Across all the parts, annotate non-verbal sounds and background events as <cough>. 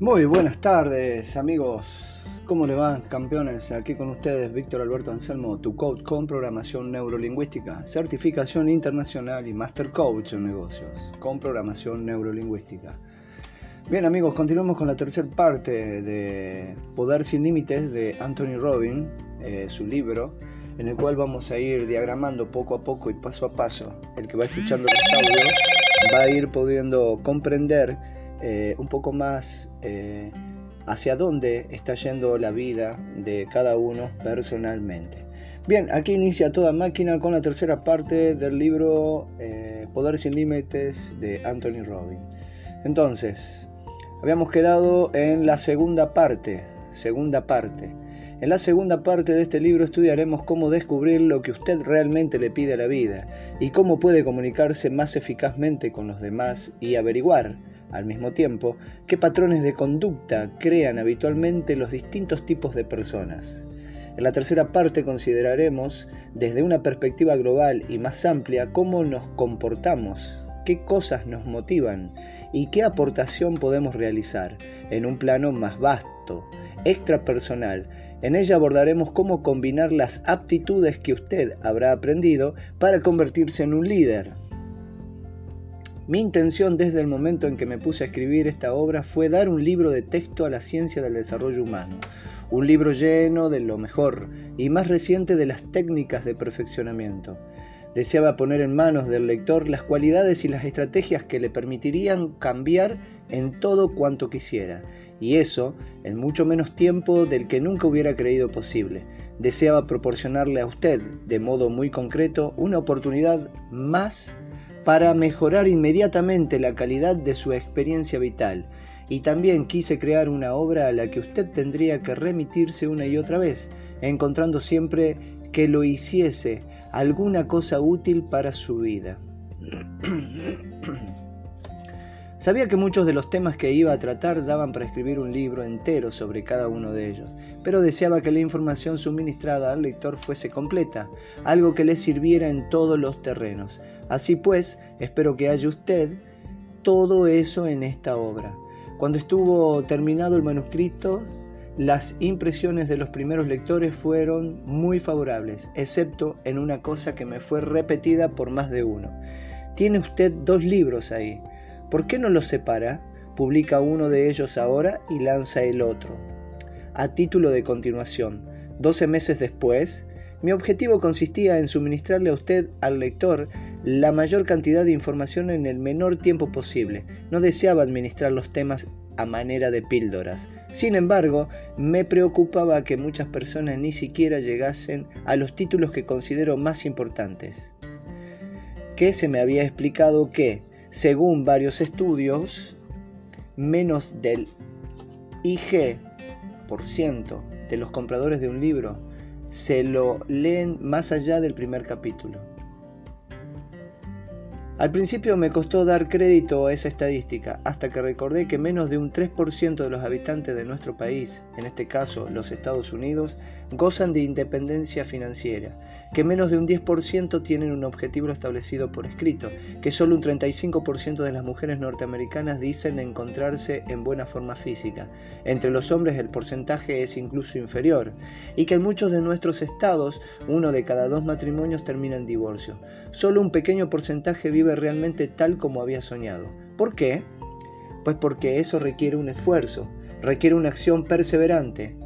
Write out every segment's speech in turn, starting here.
Muy buenas tardes amigos, ¿cómo le van campeones? Aquí con ustedes Víctor Alberto Anselmo, tu coach con programación neurolingüística, certificación internacional y master coach en negocios con programación neurolingüística. Bien amigos, continuamos con la tercera parte de Poder sin Límites de Anthony Robbins, eh, su libro, en el cual vamos a ir diagramando poco a poco y paso a paso. El que va escuchando los audios va a ir pudiendo comprender eh, un poco más eh, hacia dónde está yendo la vida de cada uno personalmente. Bien, aquí inicia toda máquina con la tercera parte del libro eh, Poder sin Límites de Anthony Robbins. Entonces, habíamos quedado en la segunda parte, segunda parte. En la segunda parte de este libro estudiaremos cómo descubrir lo que usted realmente le pide a la vida y cómo puede comunicarse más eficazmente con los demás y averiguar al mismo tiempo, qué patrones de conducta crean habitualmente los distintos tipos de personas. En la tercera parte consideraremos, desde una perspectiva global y más amplia, cómo nos comportamos, qué cosas nos motivan y qué aportación podemos realizar en un plano más vasto, extrapersonal. En ella abordaremos cómo combinar las aptitudes que usted habrá aprendido para convertirse en un líder, mi intención desde el momento en que me puse a escribir esta obra fue dar un libro de texto a la ciencia del desarrollo humano, un libro lleno de lo mejor y más reciente de las técnicas de perfeccionamiento. Deseaba poner en manos del lector las cualidades y las estrategias que le permitirían cambiar en todo cuanto quisiera, y eso en mucho menos tiempo del que nunca hubiera creído posible. Deseaba proporcionarle a usted, de modo muy concreto, una oportunidad más para mejorar inmediatamente la calidad de su experiencia vital. Y también quise crear una obra a la que usted tendría que remitirse una y otra vez, encontrando siempre que lo hiciese alguna cosa útil para su vida. <clears throat> Sabía que muchos de los temas que iba a tratar daban para escribir un libro entero sobre cada uno de ellos, pero deseaba que la información suministrada al lector fuese completa, algo que le sirviera en todos los terrenos, Así pues, espero que haya usted todo eso en esta obra. Cuando estuvo terminado el manuscrito, las impresiones de los primeros lectores fueron muy favorables, excepto en una cosa que me fue repetida por más de uno. Tiene usted dos libros ahí. ¿Por qué no los separa? Publica uno de ellos ahora y lanza el otro. A título de continuación, 12 meses después, mi objetivo consistía en suministrarle a usted, al lector, la mayor cantidad de información en el menor tiempo posible. No deseaba administrar los temas a manera de píldoras. Sin embargo, me preocupaba que muchas personas ni siquiera llegasen a los títulos que considero más importantes. Que se me había explicado que, según varios estudios, menos del IG por ciento de los compradores de un libro se lo leen más allá del primer capítulo. Al principio me costó dar crédito a esa estadística, hasta que recordé que menos de un 3% de los habitantes de nuestro país, en este caso los Estados Unidos, gozan de independencia financiera, que menos de un 10% tienen un objetivo establecido por escrito, que solo un 35% de las mujeres norteamericanas dicen encontrarse en buena forma física, entre los hombres el porcentaje es incluso inferior, y que en muchos de nuestros estados uno de cada dos matrimonios termina en divorcio. Solo un pequeño porcentaje vive realmente tal como había soñado. ¿Por qué? Pues porque eso requiere un esfuerzo, requiere una acción perseverante.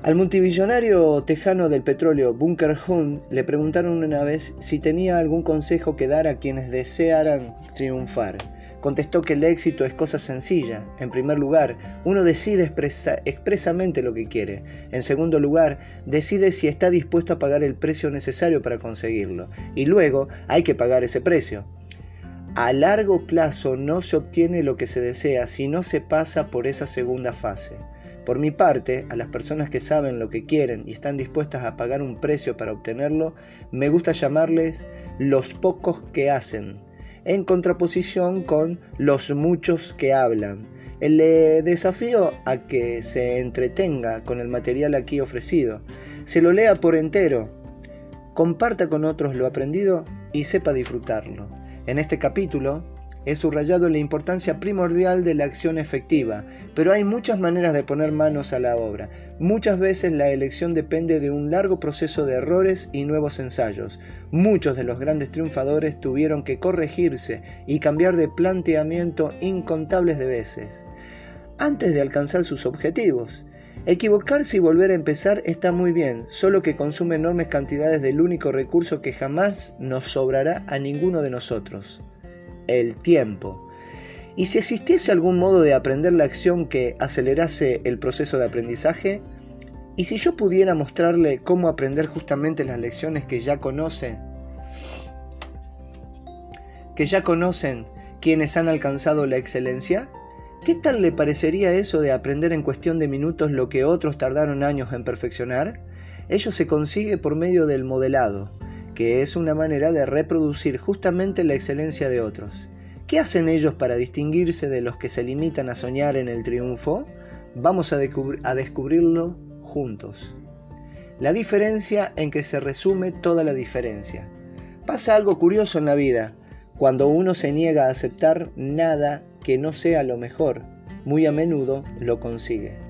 Al multimillonario tejano del petróleo Bunker Hunt le preguntaron una vez si tenía algún consejo que dar a quienes desearan triunfar. Contestó que el éxito es cosa sencilla. En primer lugar, uno decide expresamente lo que quiere. En segundo lugar, decide si está dispuesto a pagar el precio necesario para conseguirlo. Y luego hay que pagar ese precio. A largo plazo no se obtiene lo que se desea si no se pasa por esa segunda fase. Por mi parte, a las personas que saben lo que quieren y están dispuestas a pagar un precio para obtenerlo, me gusta llamarles los pocos que hacen, en contraposición con los muchos que hablan. El desafío a que se entretenga con el material aquí ofrecido, se lo lea por entero, comparta con otros lo aprendido y sepa disfrutarlo. En este capítulo he subrayado la importancia primordial de la acción efectiva, pero hay muchas maneras de poner manos a la obra. Muchas veces la elección depende de un largo proceso de errores y nuevos ensayos. Muchos de los grandes triunfadores tuvieron que corregirse y cambiar de planteamiento incontables de veces antes de alcanzar sus objetivos. Equivocarse y volver a empezar está muy bien, solo que consume enormes cantidades del único recurso que jamás nos sobrará a ninguno de nosotros, el tiempo. Y si existiese algún modo de aprender la acción que acelerase el proceso de aprendizaje, y si yo pudiera mostrarle cómo aprender justamente las lecciones que ya conoce, que ya conocen quienes han alcanzado la excelencia, ¿Qué tal le parecería eso de aprender en cuestión de minutos lo que otros tardaron años en perfeccionar? Ello se consigue por medio del modelado, que es una manera de reproducir justamente la excelencia de otros. ¿Qué hacen ellos para distinguirse de los que se limitan a soñar en el triunfo? Vamos a, a descubrirlo juntos. La diferencia en que se resume toda la diferencia. Pasa algo curioso en la vida, cuando uno se niega a aceptar nada que no sea lo mejor, muy a menudo lo consigue.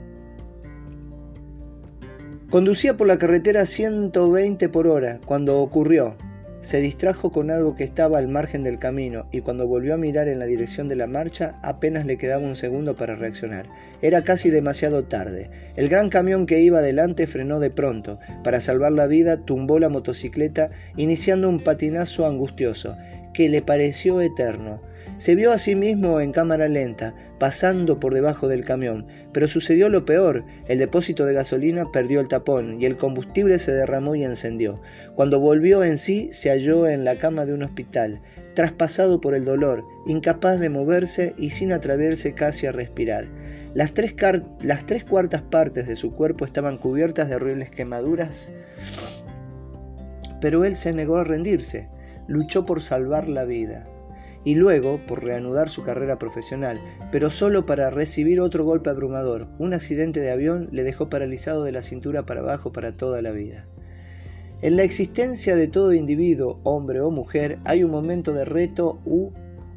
Conducía por la carretera 120 por hora cuando ocurrió. Se distrajo con algo que estaba al margen del camino y cuando volvió a mirar en la dirección de la marcha apenas le quedaba un segundo para reaccionar. Era casi demasiado tarde. El gran camión que iba delante frenó de pronto. Para salvar la vida tumbó la motocicleta iniciando un patinazo angustioso que le pareció eterno. Se vio a sí mismo en cámara lenta, pasando por debajo del camión, pero sucedió lo peor, el depósito de gasolina perdió el tapón y el combustible se derramó y encendió. Cuando volvió en sí, se halló en la cama de un hospital, traspasado por el dolor, incapaz de moverse y sin atreverse casi a respirar. Las tres, las tres cuartas partes de su cuerpo estaban cubiertas de horribles quemaduras, pero él se negó a rendirse, luchó por salvar la vida y luego por reanudar su carrera profesional, pero solo para recibir otro golpe abrumador. Un accidente de avión le dejó paralizado de la cintura para abajo para toda la vida. En la existencia de todo individuo, hombre o mujer, hay un momento de reto u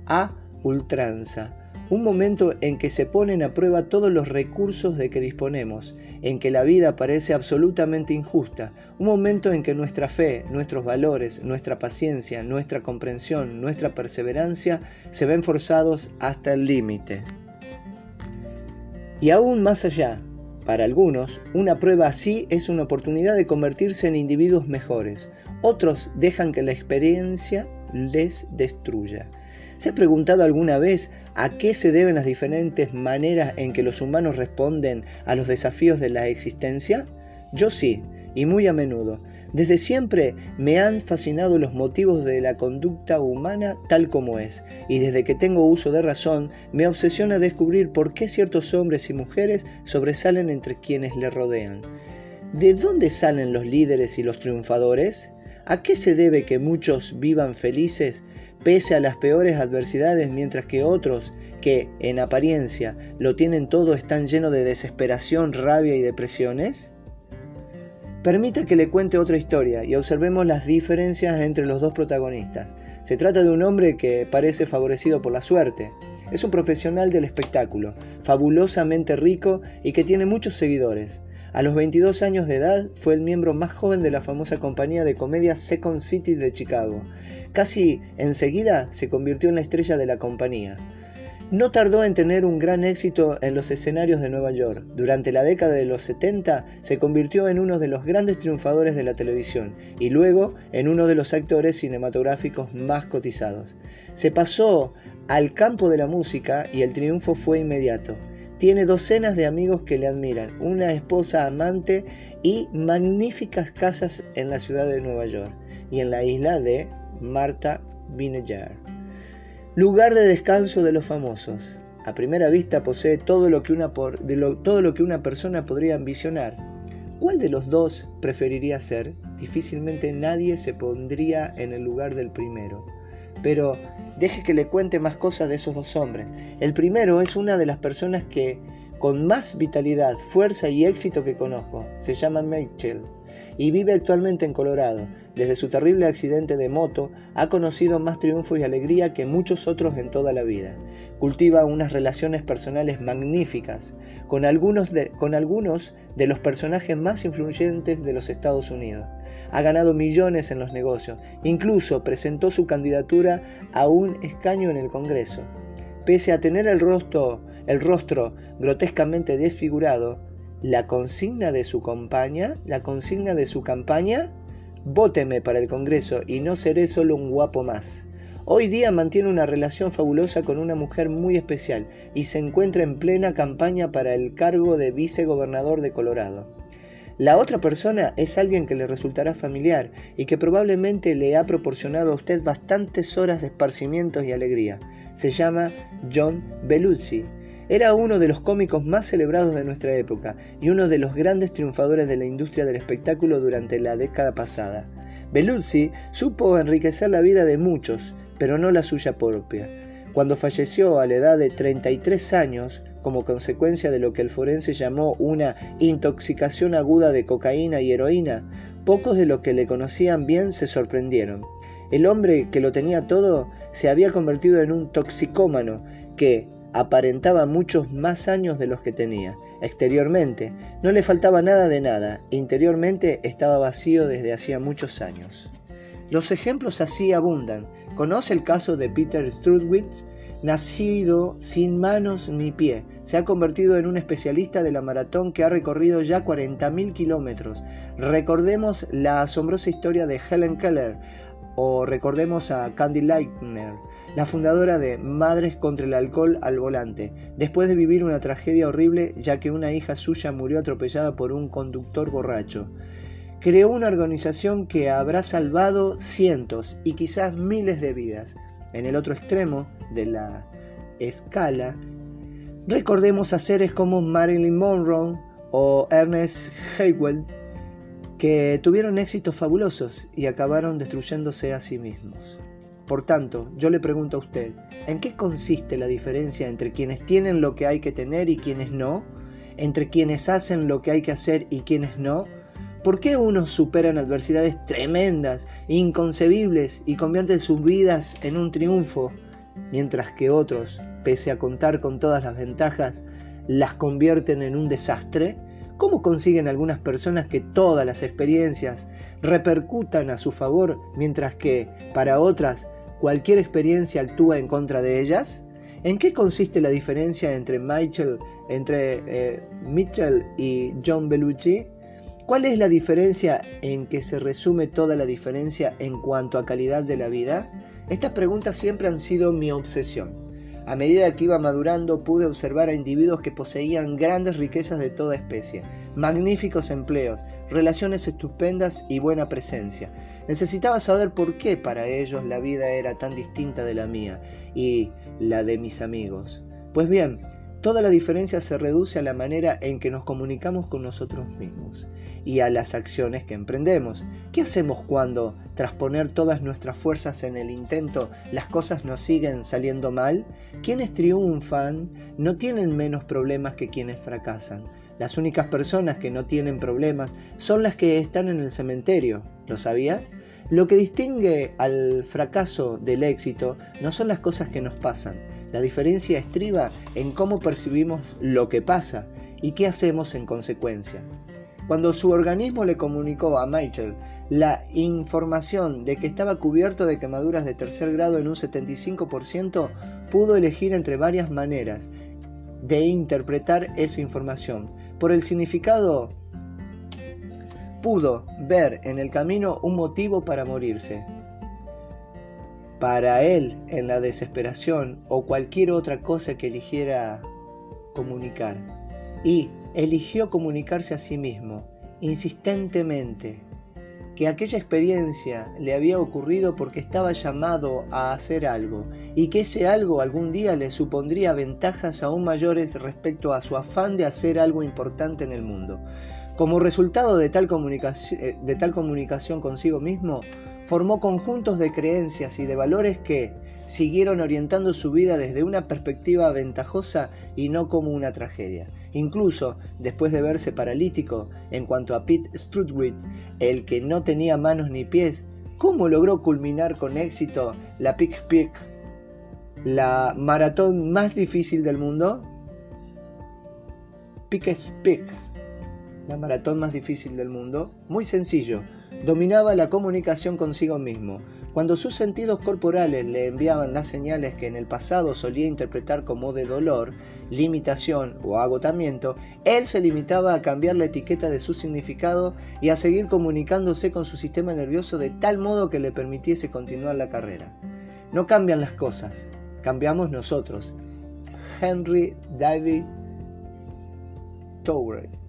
a ultranza, un momento en que se ponen a prueba todos los recursos de que disponemos, en que la vida parece absolutamente injusta, un momento en que nuestra fe, nuestros valores, nuestra paciencia, nuestra comprensión, nuestra perseverancia se ven forzados hasta el límite. Y aún más allá, para algunos, una prueba así es una oportunidad de convertirse en individuos mejores. Otros dejan que la experiencia les destruya. ¿Se ha preguntado alguna vez a qué se deben las diferentes maneras en que los humanos responden a los desafíos de la existencia? Yo sí, y muy a menudo. Desde siempre me han fascinado los motivos de la conducta humana tal como es, y desde que tengo uso de razón me obsesiona descubrir por qué ciertos hombres y mujeres sobresalen entre quienes le rodean. ¿De dónde salen los líderes y los triunfadores? ¿A qué se debe que muchos vivan felices pese a las peores adversidades, mientras que otros, que en apariencia lo tienen todo, están llenos de desesperación, rabia y depresiones? Permita que le cuente otra historia y observemos las diferencias entre los dos protagonistas. Se trata de un hombre que parece favorecido por la suerte. Es un profesional del espectáculo, fabulosamente rico y que tiene muchos seguidores. A los 22 años de edad fue el miembro más joven de la famosa compañía de comedia Second City de Chicago Casi enseguida se convirtió en la estrella de la compañía. No tardó en tener un gran éxito en los escenarios de Nueva York. Durante la década de los 70 se convirtió en uno de los grandes triunfadores de la televisión y luego en uno de los actores cinematográficos más cotizados. Se pasó al campo de la música y el triunfo fue inmediato. Tiene docenas de amigos que le admiran, una esposa amante y magníficas casas en la ciudad de Nueva York y en la isla de Marta Vinegar. Lugar de descanso de los famosos. A primera vista posee todo lo que una, todo lo que una persona podría ambicionar. ¿Cuál de los dos preferiría ser? Difícilmente nadie se pondría en el lugar del primero. Pero deje que le cuente más cosas de esos dos hombres. El primero es una de las personas que con más vitalidad, fuerza y éxito que conozco. Se llama Mitchell. y vive actualmente en Colorado. Desde su terrible accidente de moto ha conocido más triunfo y alegría que muchos otros en toda la vida. Cultiva unas relaciones personales magníficas con algunos de, con algunos de los personajes más influyentes de los Estados Unidos. Ha ganado millones en los negocios, incluso presentó su candidatura a un escaño en el Congreso. Pese a tener el rostro, el rostro grotescamente desfigurado, la consigna de su campaña, la consigna de su campaña, vóteme para el Congreso y no seré solo un guapo más. Hoy día mantiene una relación fabulosa con una mujer muy especial y se encuentra en plena campaña para el cargo de vicegobernador de Colorado. La otra persona es alguien que le resultará familiar y que probablemente le ha proporcionado a usted bastantes horas de esparcimientos y alegría. Se llama John Belushi era uno de los cómicos más celebrados de nuestra época y uno de los grandes triunfadores de la industria del espectáculo durante la década pasada. Beluzzi supo enriquecer la vida de muchos, pero no la suya propia. Cuando falleció a la edad de 33 años, como consecuencia de lo que el forense llamó una intoxicación aguda de cocaína y heroína, pocos de los que le conocían bien se sorprendieron. El hombre que lo tenía todo se había convertido en un toxicómano que, aparentaba muchos más años de los que tenía. Exteriormente, no le faltaba nada de nada, interiormente estaba vacío desde hacía muchos años. Los ejemplos así abundan. ¿Conoce el caso de Peter Strudwitz? Nacido sin manos ni pie, se ha convertido en un especialista de la maratón que ha recorrido ya 40.000 kilómetros. Recordemos la asombrosa historia de Helen Keller o recordemos a Candy Lightner, la fundadora de Madres contra el Alcohol al Volante, después de vivir una tragedia horrible ya que una hija suya murió atropellada por un conductor borracho. Creó una organización que habrá salvado cientos y quizás miles de vidas. En el otro extremo de la escala, recordemos a seres como Marilyn Monroe o Ernest Hayward, que tuvieron éxitos fabulosos y acabaron destruyéndose a sí mismos. Por tanto, yo le pregunto a usted, ¿en qué consiste la diferencia entre quienes tienen lo que hay que tener y quienes no? ¿Entre quienes hacen lo que hay que hacer y quienes no? ¿Por qué unos superan adversidades tremendas, inconcebibles y convierten sus vidas en un triunfo, mientras que otros, pese a contar con todas las ventajas, las convierten en un desastre? ¿Cómo consiguen algunas personas que todas las experiencias repercutan a su favor, mientras que para otras cualquier experiencia actúa en contra de ellas? ¿En qué consiste la diferencia entre, Michael, entre eh, Mitchell y John Bellucci? ¿Cuál es la diferencia en que se resume toda la diferencia en cuanto a calidad de la vida? Estas preguntas siempre han sido mi obsesión. A medida que iba madurando pude observar a individuos que poseían grandes riquezas de toda especie, magníficos empleos, relaciones estupendas y buena presencia. Necesitaba saber por qué para ellos la vida era tan distinta de la mía y la de mis amigos. Pues bien, toda la diferencia se reduce a la manera en que nos comunicamos con nosotros mismos y a las acciones que emprendemos. ¿Qué hacemos cuando, tras poner todas nuestras fuerzas en el intento, las cosas nos siguen saliendo mal? Quienes triunfan no tienen menos problemas que quienes fracasan. Las únicas personas que no tienen problemas son las que están en el cementerio. ¿Lo sabías? Lo que distingue al fracaso del éxito no son las cosas que nos pasan. La diferencia estriba en cómo percibimos lo que pasa y qué hacemos en consecuencia. Cuando su organismo le comunicó a Michael la información de que estaba cubierto de quemaduras de tercer grado en un 75%, pudo elegir entre varias maneras de interpretar esa información. Por el significado, pudo ver en el camino un motivo para morirse. Para él, en la desesperación o cualquier otra cosa que eligiera comunicar. Y eligió comunicarse a sí mismo, insistentemente, que aquella experiencia le había ocurrido porque estaba llamado a hacer algo y que ese algo algún día le supondría ventajas aún mayores respecto a su afán de hacer algo importante en el mundo. Como resultado de tal, comunicación, eh, comunicación consigo mismo, formó conjuntos de creencias y de valores que siguieron orientando su vida desde una perspectiva ventajosa y no como una tragedia. Incluso después de verse paralítico en cuanto a Pete Strudwick, el que no tenía manos ni pies, ¿cómo logró culminar con éxito la Pick Pick, la maratón más difícil del mundo? Pick Pick, la maratón más difícil del mundo. Muy sencillo, dominaba la comunicación consigo mismo. Cuando sus sentidos corporales le enviaban las señales que en el pasado solía interpretar como de dolor, limitación o agotamiento, él se limitaba a cambiar la etiqueta de su significado y a seguir comunicándose con su sistema nervioso de tal modo que le permitiese continuar la carrera. No cambian las cosas, cambiamos nosotros. Henry David Thoreau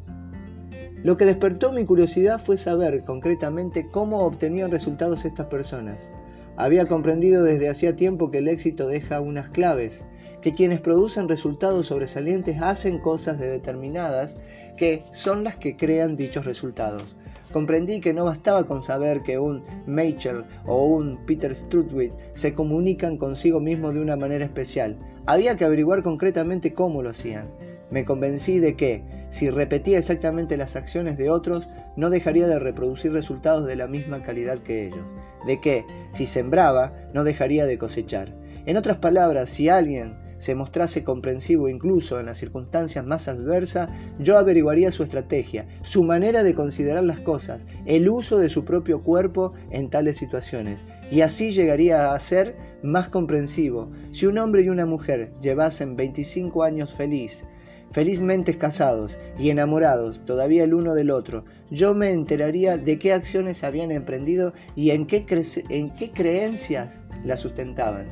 lo que despertó mi curiosidad fue saber concretamente cómo obtenían resultados estas personas. Había comprendido desde hacía tiempo que el éxito deja unas claves, que quienes producen resultados sobresalientes hacen cosas de determinadas que son las que crean dichos resultados. Comprendí que no bastaba con saber que un Mitchell o un Peter Strutwit se comunican consigo mismo de una manera especial. Había que averiguar concretamente cómo lo hacían. Me convencí de que, si repetía exactamente las acciones de otros, no dejaría de reproducir resultados de la misma calidad que ellos. De que, si sembraba, no dejaría de cosechar. En otras palabras, si alguien se mostrase comprensivo incluso en las circunstancias más adversas, yo averiguaría su estrategia, su manera de considerar las cosas, el uso de su propio cuerpo en tales situaciones, y así llegaría a ser más comprensivo. Si un hombre y una mujer llevasen 25 años feliz, felizmente casados y enamorados todavía el uno del otro, yo me enteraría de qué acciones habían emprendido y en qué, en qué creencias las sustentaban,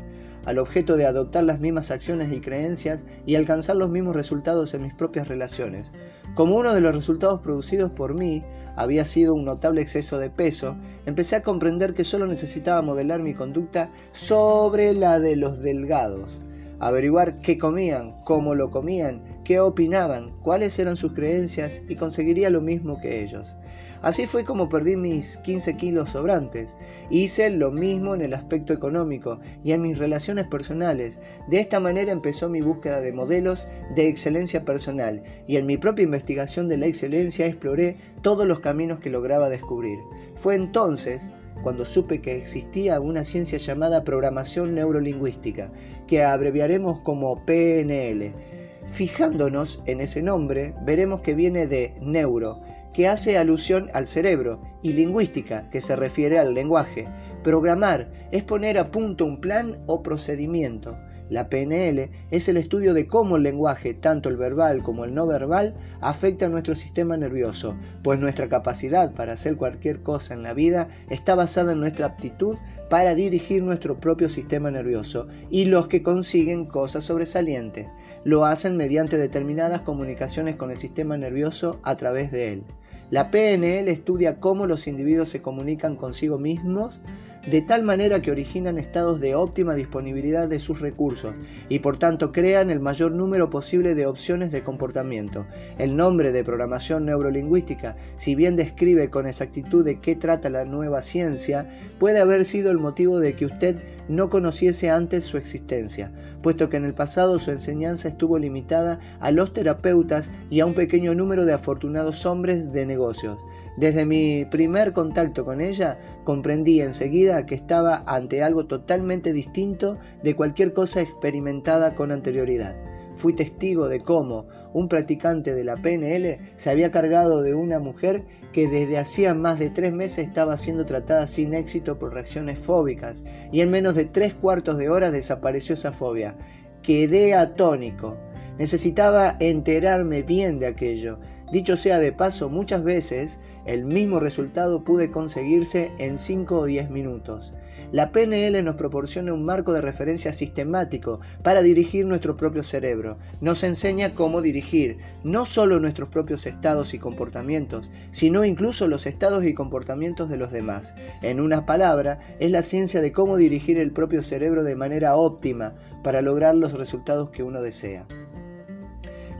al objeto de adoptar las mismas acciones y creencias y alcanzar los mismos resultados en mis propias relaciones. Como uno de los resultados producidos por mí había sido un notable exceso de peso, empecé a comprender que solo necesitaba modelar mi conducta sobre la de los delgados averiguar qué comían, cómo lo comían, qué opinaban, cuáles eran sus creencias y conseguiría lo mismo que ellos. Así fue como perdí mis 15 kilos sobrantes. Hice lo mismo en el aspecto económico y en mis relaciones personales. De esta manera empezó mi búsqueda de modelos de excelencia personal y en mi propia investigación de la excelencia exploré todos los caminos que lograba descubrir. Fue entonces cuando supe que existía una ciencia llamada programación neurolingüística, que abreviaremos como PNL. Fijándonos en ese nombre, veremos que viene de neuro, que hace alusión al cerebro, y lingüística, que se refiere al lenguaje. Programar es poner a punto un plan o procedimiento. La PNL es el estudio de cómo el lenguaje, tanto el verbal como el no verbal, afecta a nuestro sistema nervioso, pues nuestra capacidad para hacer cualquier cosa en la vida está basada en nuestra aptitud para dirigir nuestro propio sistema nervioso y los que consiguen cosas sobresalientes lo hacen mediante determinadas comunicaciones con el sistema nervioso a través de él. La PNL estudia cómo los individuos se comunican consigo mismos de tal manera que originan estados de óptima disponibilidad de sus recursos y por tanto crean el mayor número posible de opciones de comportamiento. El nombre de programación neurolingüística, si bien describe con exactitud de qué trata la nueva ciencia, puede haber sido el motivo de que usted no conociese antes su existencia, puesto que en el pasado su enseñanza estuvo limitada a los terapeutas y a un pequeño número de afortunados hombres de negocios. Desde mi primer contacto con ella, comprendí enseguida que estaba ante algo totalmente distinto de cualquier cosa experimentada con anterioridad. Fui testigo de cómo un practicante de la PNL se había cargado de una mujer que desde hacía más de tres meses estaba siendo tratada sin éxito por reacciones fóbicas y en menos de tres cuartos de hora desapareció esa fobia. Quedé atónico. Necesitaba enterarme bien de aquello. Dicho sea de paso, muchas veces el mismo resultado puede conseguirse en 5 o 10 minutos. La PNL nos proporciona un marco de referencia sistemático para dirigir nuestro propio cerebro. Nos enseña cómo dirigir no solo nuestros propios estados y comportamientos, sino incluso los estados y comportamientos de los demás. En una palabra, es la ciencia de cómo dirigir el propio cerebro de manera óptima para lograr los resultados que uno desea.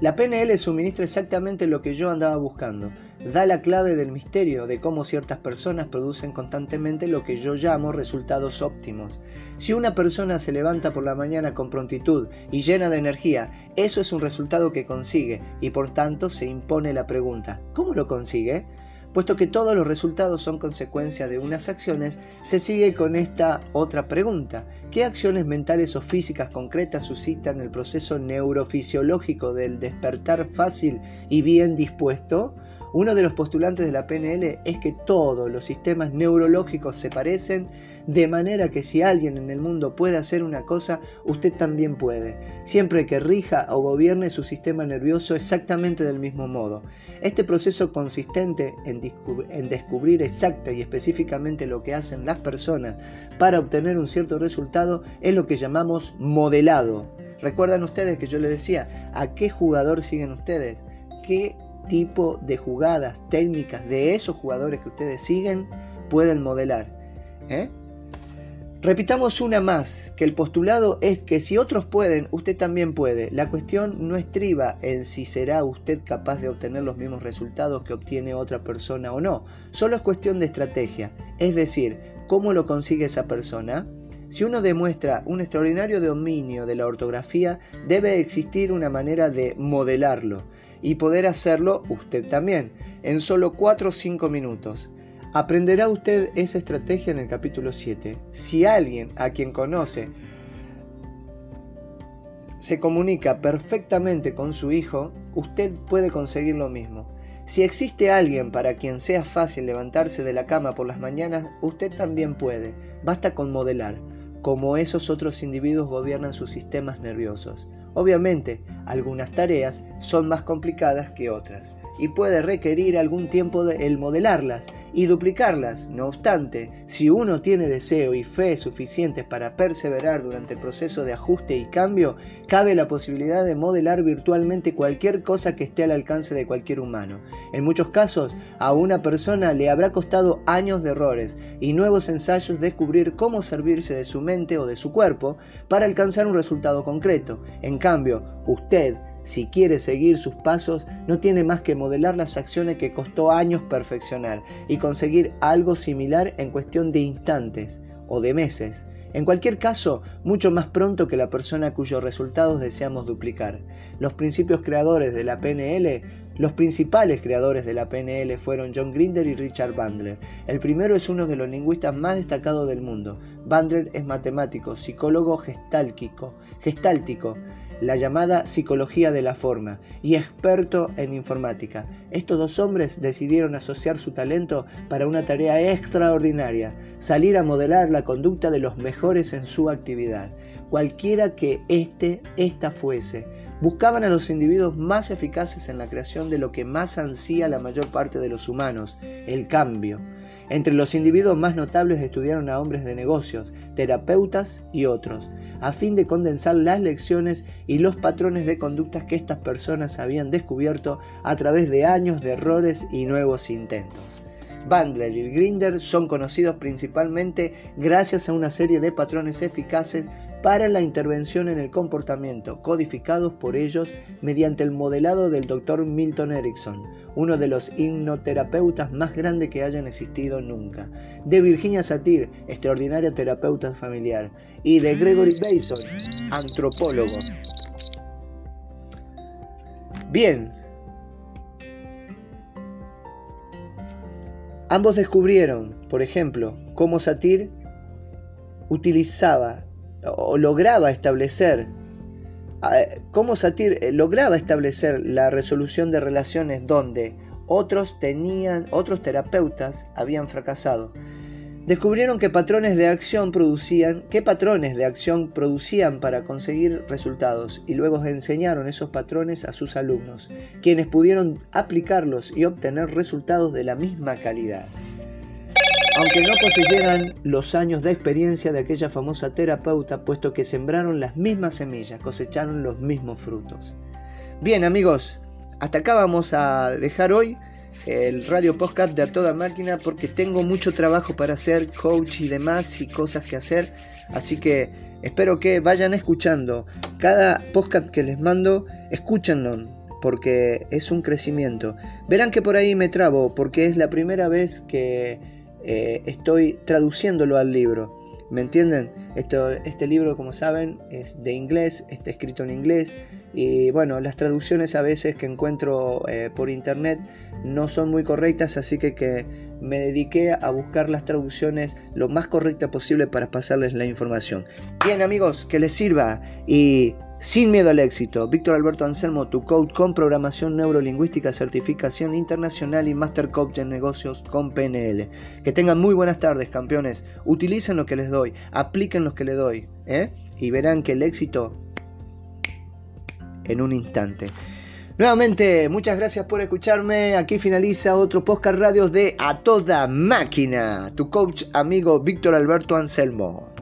La PNL suministra exactamente lo que yo andaba buscando. Da la clave del misterio de cómo ciertas personas producen constantemente lo que yo llamo resultados óptimos. Si una persona se levanta por la mañana con prontitud y llena de energía, eso es un resultado que consigue y por tanto se impone la pregunta, ¿cómo lo consigue? Puesto que todos los resultados son consecuencia de unas acciones, se sigue con esta otra pregunta. ¿Qué acciones mentales o físicas concretas suscitan el proceso neurofisiológico del despertar fácil y bien dispuesto? Uno de los postulantes de la PNL es que todos los sistemas neurológicos se parecen, de manera que si alguien en el mundo puede hacer una cosa, usted también puede, siempre que rija o gobierne su sistema nervioso exactamente del mismo modo. Este proceso consistente en, descubrir exacta y específicamente lo que hacen las personas para obtener un cierto resultado es lo que llamamos modelado. ¿Recuerdan ustedes que yo les decía a qué jugador siguen ustedes? ¿Qué tipo de jugadas técnicas de esos jugadores que ustedes siguen pueden modelar. ¿eh? Repitamos una más, que el postulado es que si otros pueden, usted también puede. La cuestión no estriba en si será usted capaz de obtener los mismos resultados que obtiene otra persona o no. Solo es cuestión de estrategia, es decir, cómo lo consigue esa persona. Si uno demuestra un extraordinario dominio de la ortografía, debe existir una manera de modelarlo y poder hacerlo usted también, en solo 4 o 5 minutos. Aprenderá usted esa estrategia en el capítulo 7. Si alguien a quien conoce se comunica perfectamente con su hijo, usted puede conseguir lo mismo. Si existe alguien para quien sea fácil levantarse de la cama por las mañanas, usted también puede. Basta con modelar, como esos otros individuos gobiernan sus sistemas nerviosos. Obviamente, algunas tareas son más complicadas que otras y puede requerir algún tiempo el modelarlas y duplicarlas. No obstante, si uno tiene deseo y fe suficientes para perseverar durante el proceso de ajuste y cambio, cabe la posibilidad de modelar virtualmente cualquier cosa que esté al alcance de cualquier humano. En muchos casos, a una persona le habrá costado años de errores y nuevos ensayos descubrir cómo servirse de su mente o de su cuerpo para alcanzar un resultado concreto. En cambio, usted si quiere seguir sus pasos, no tiene más que modelar las acciones que costó años perfeccionar y conseguir algo similar en cuestión de instantes o de meses. En cualquier caso, mucho más pronto que la persona cuyos resultados deseamos duplicar. Los principios creadores de la PNL, los principales creadores de la PNL fueron John Grinder y Richard Bandler. El primero es uno de los lingüistas más destacados del mundo. Bandler es matemático, psicólogo gestáltico, gestáltico la llamada psicología de la forma, y experto en informática. Estos dos hombres decidieron asociar su talento para una tarea extraordinaria, salir a modelar la conducta de los mejores en su actividad, cualquiera que éste, ésta fuese. Buscaban a los individuos más eficaces en la creación de lo que más ansía la mayor parte de los humanos, el cambio. Entre los individuos más notables estudiaron a hombres de negocios, terapeutas y otros a fin de condensar las lecciones y los patrones de conductas que estas personas habían descubierto a través de años de errores y nuevos intentos. Bandler y Grinder son conocidos principalmente gracias a una serie de patrones eficaces para la intervención en el comportamiento, codificados por ellos mediante el modelado del Dr. Milton Erickson, uno de los hipnoterapeutas más grandes que hayan existido nunca, de Virginia Satir, extraordinaria terapeuta familiar, y de Gregory Bason, antropólogo. Bien, ambos descubrieron, por ejemplo, cómo Satir utilizaba o lograba establecer, cómo Satir eh, lograba establecer la resolución de relaciones donde otros tenían, otros terapeutas habían fracasado. Descubrieron que patrones de acción producían, qué patrones de acción producían para conseguir resultados y luego enseñaron esos patrones a sus alumnos, quienes pudieron aplicarlos y obtener resultados de la misma calidad. Aunque no poseyeran los años de experiencia de aquella famosa terapeuta, puesto que sembraron las mismas semillas, cosecharon los mismos frutos. Bien amigos, hasta acá vamos a dejar hoy el radio podcast de a toda máquina porque tengo mucho trabajo para hacer, coach y demás y cosas que hacer. Así que espero que vayan escuchando cada podcast que les mando, escúchenlo porque es un crecimiento. Verán que por ahí me trabo, porque es la primera vez que eh, estoy traduciéndolo al libro. ¿Me entienden? Este libro, como saben, es de inglés, está escrito en inglés. Y bueno, las traducciones a veces que encuentro eh, por internet no son muy correctas, así que, que me dediqué a buscar las traducciones lo más correctas posible para pasarles la información. Bien amigos, que les sirva y sin miedo al éxito, Víctor Alberto Anselmo, tu coach con programación neurolingüística, certificación internacional y master coach en negocios con PNL. Que tengan muy buenas tardes, campeones. Utilicen lo que les doy, apliquen lo que les doy, ¿eh? y verán que el éxito en un instante. Nuevamente, muchas gracias por escucharme. Aquí finaliza otro podcast radio de A Toda Máquina. Tu coach amigo Víctor Alberto Anselmo.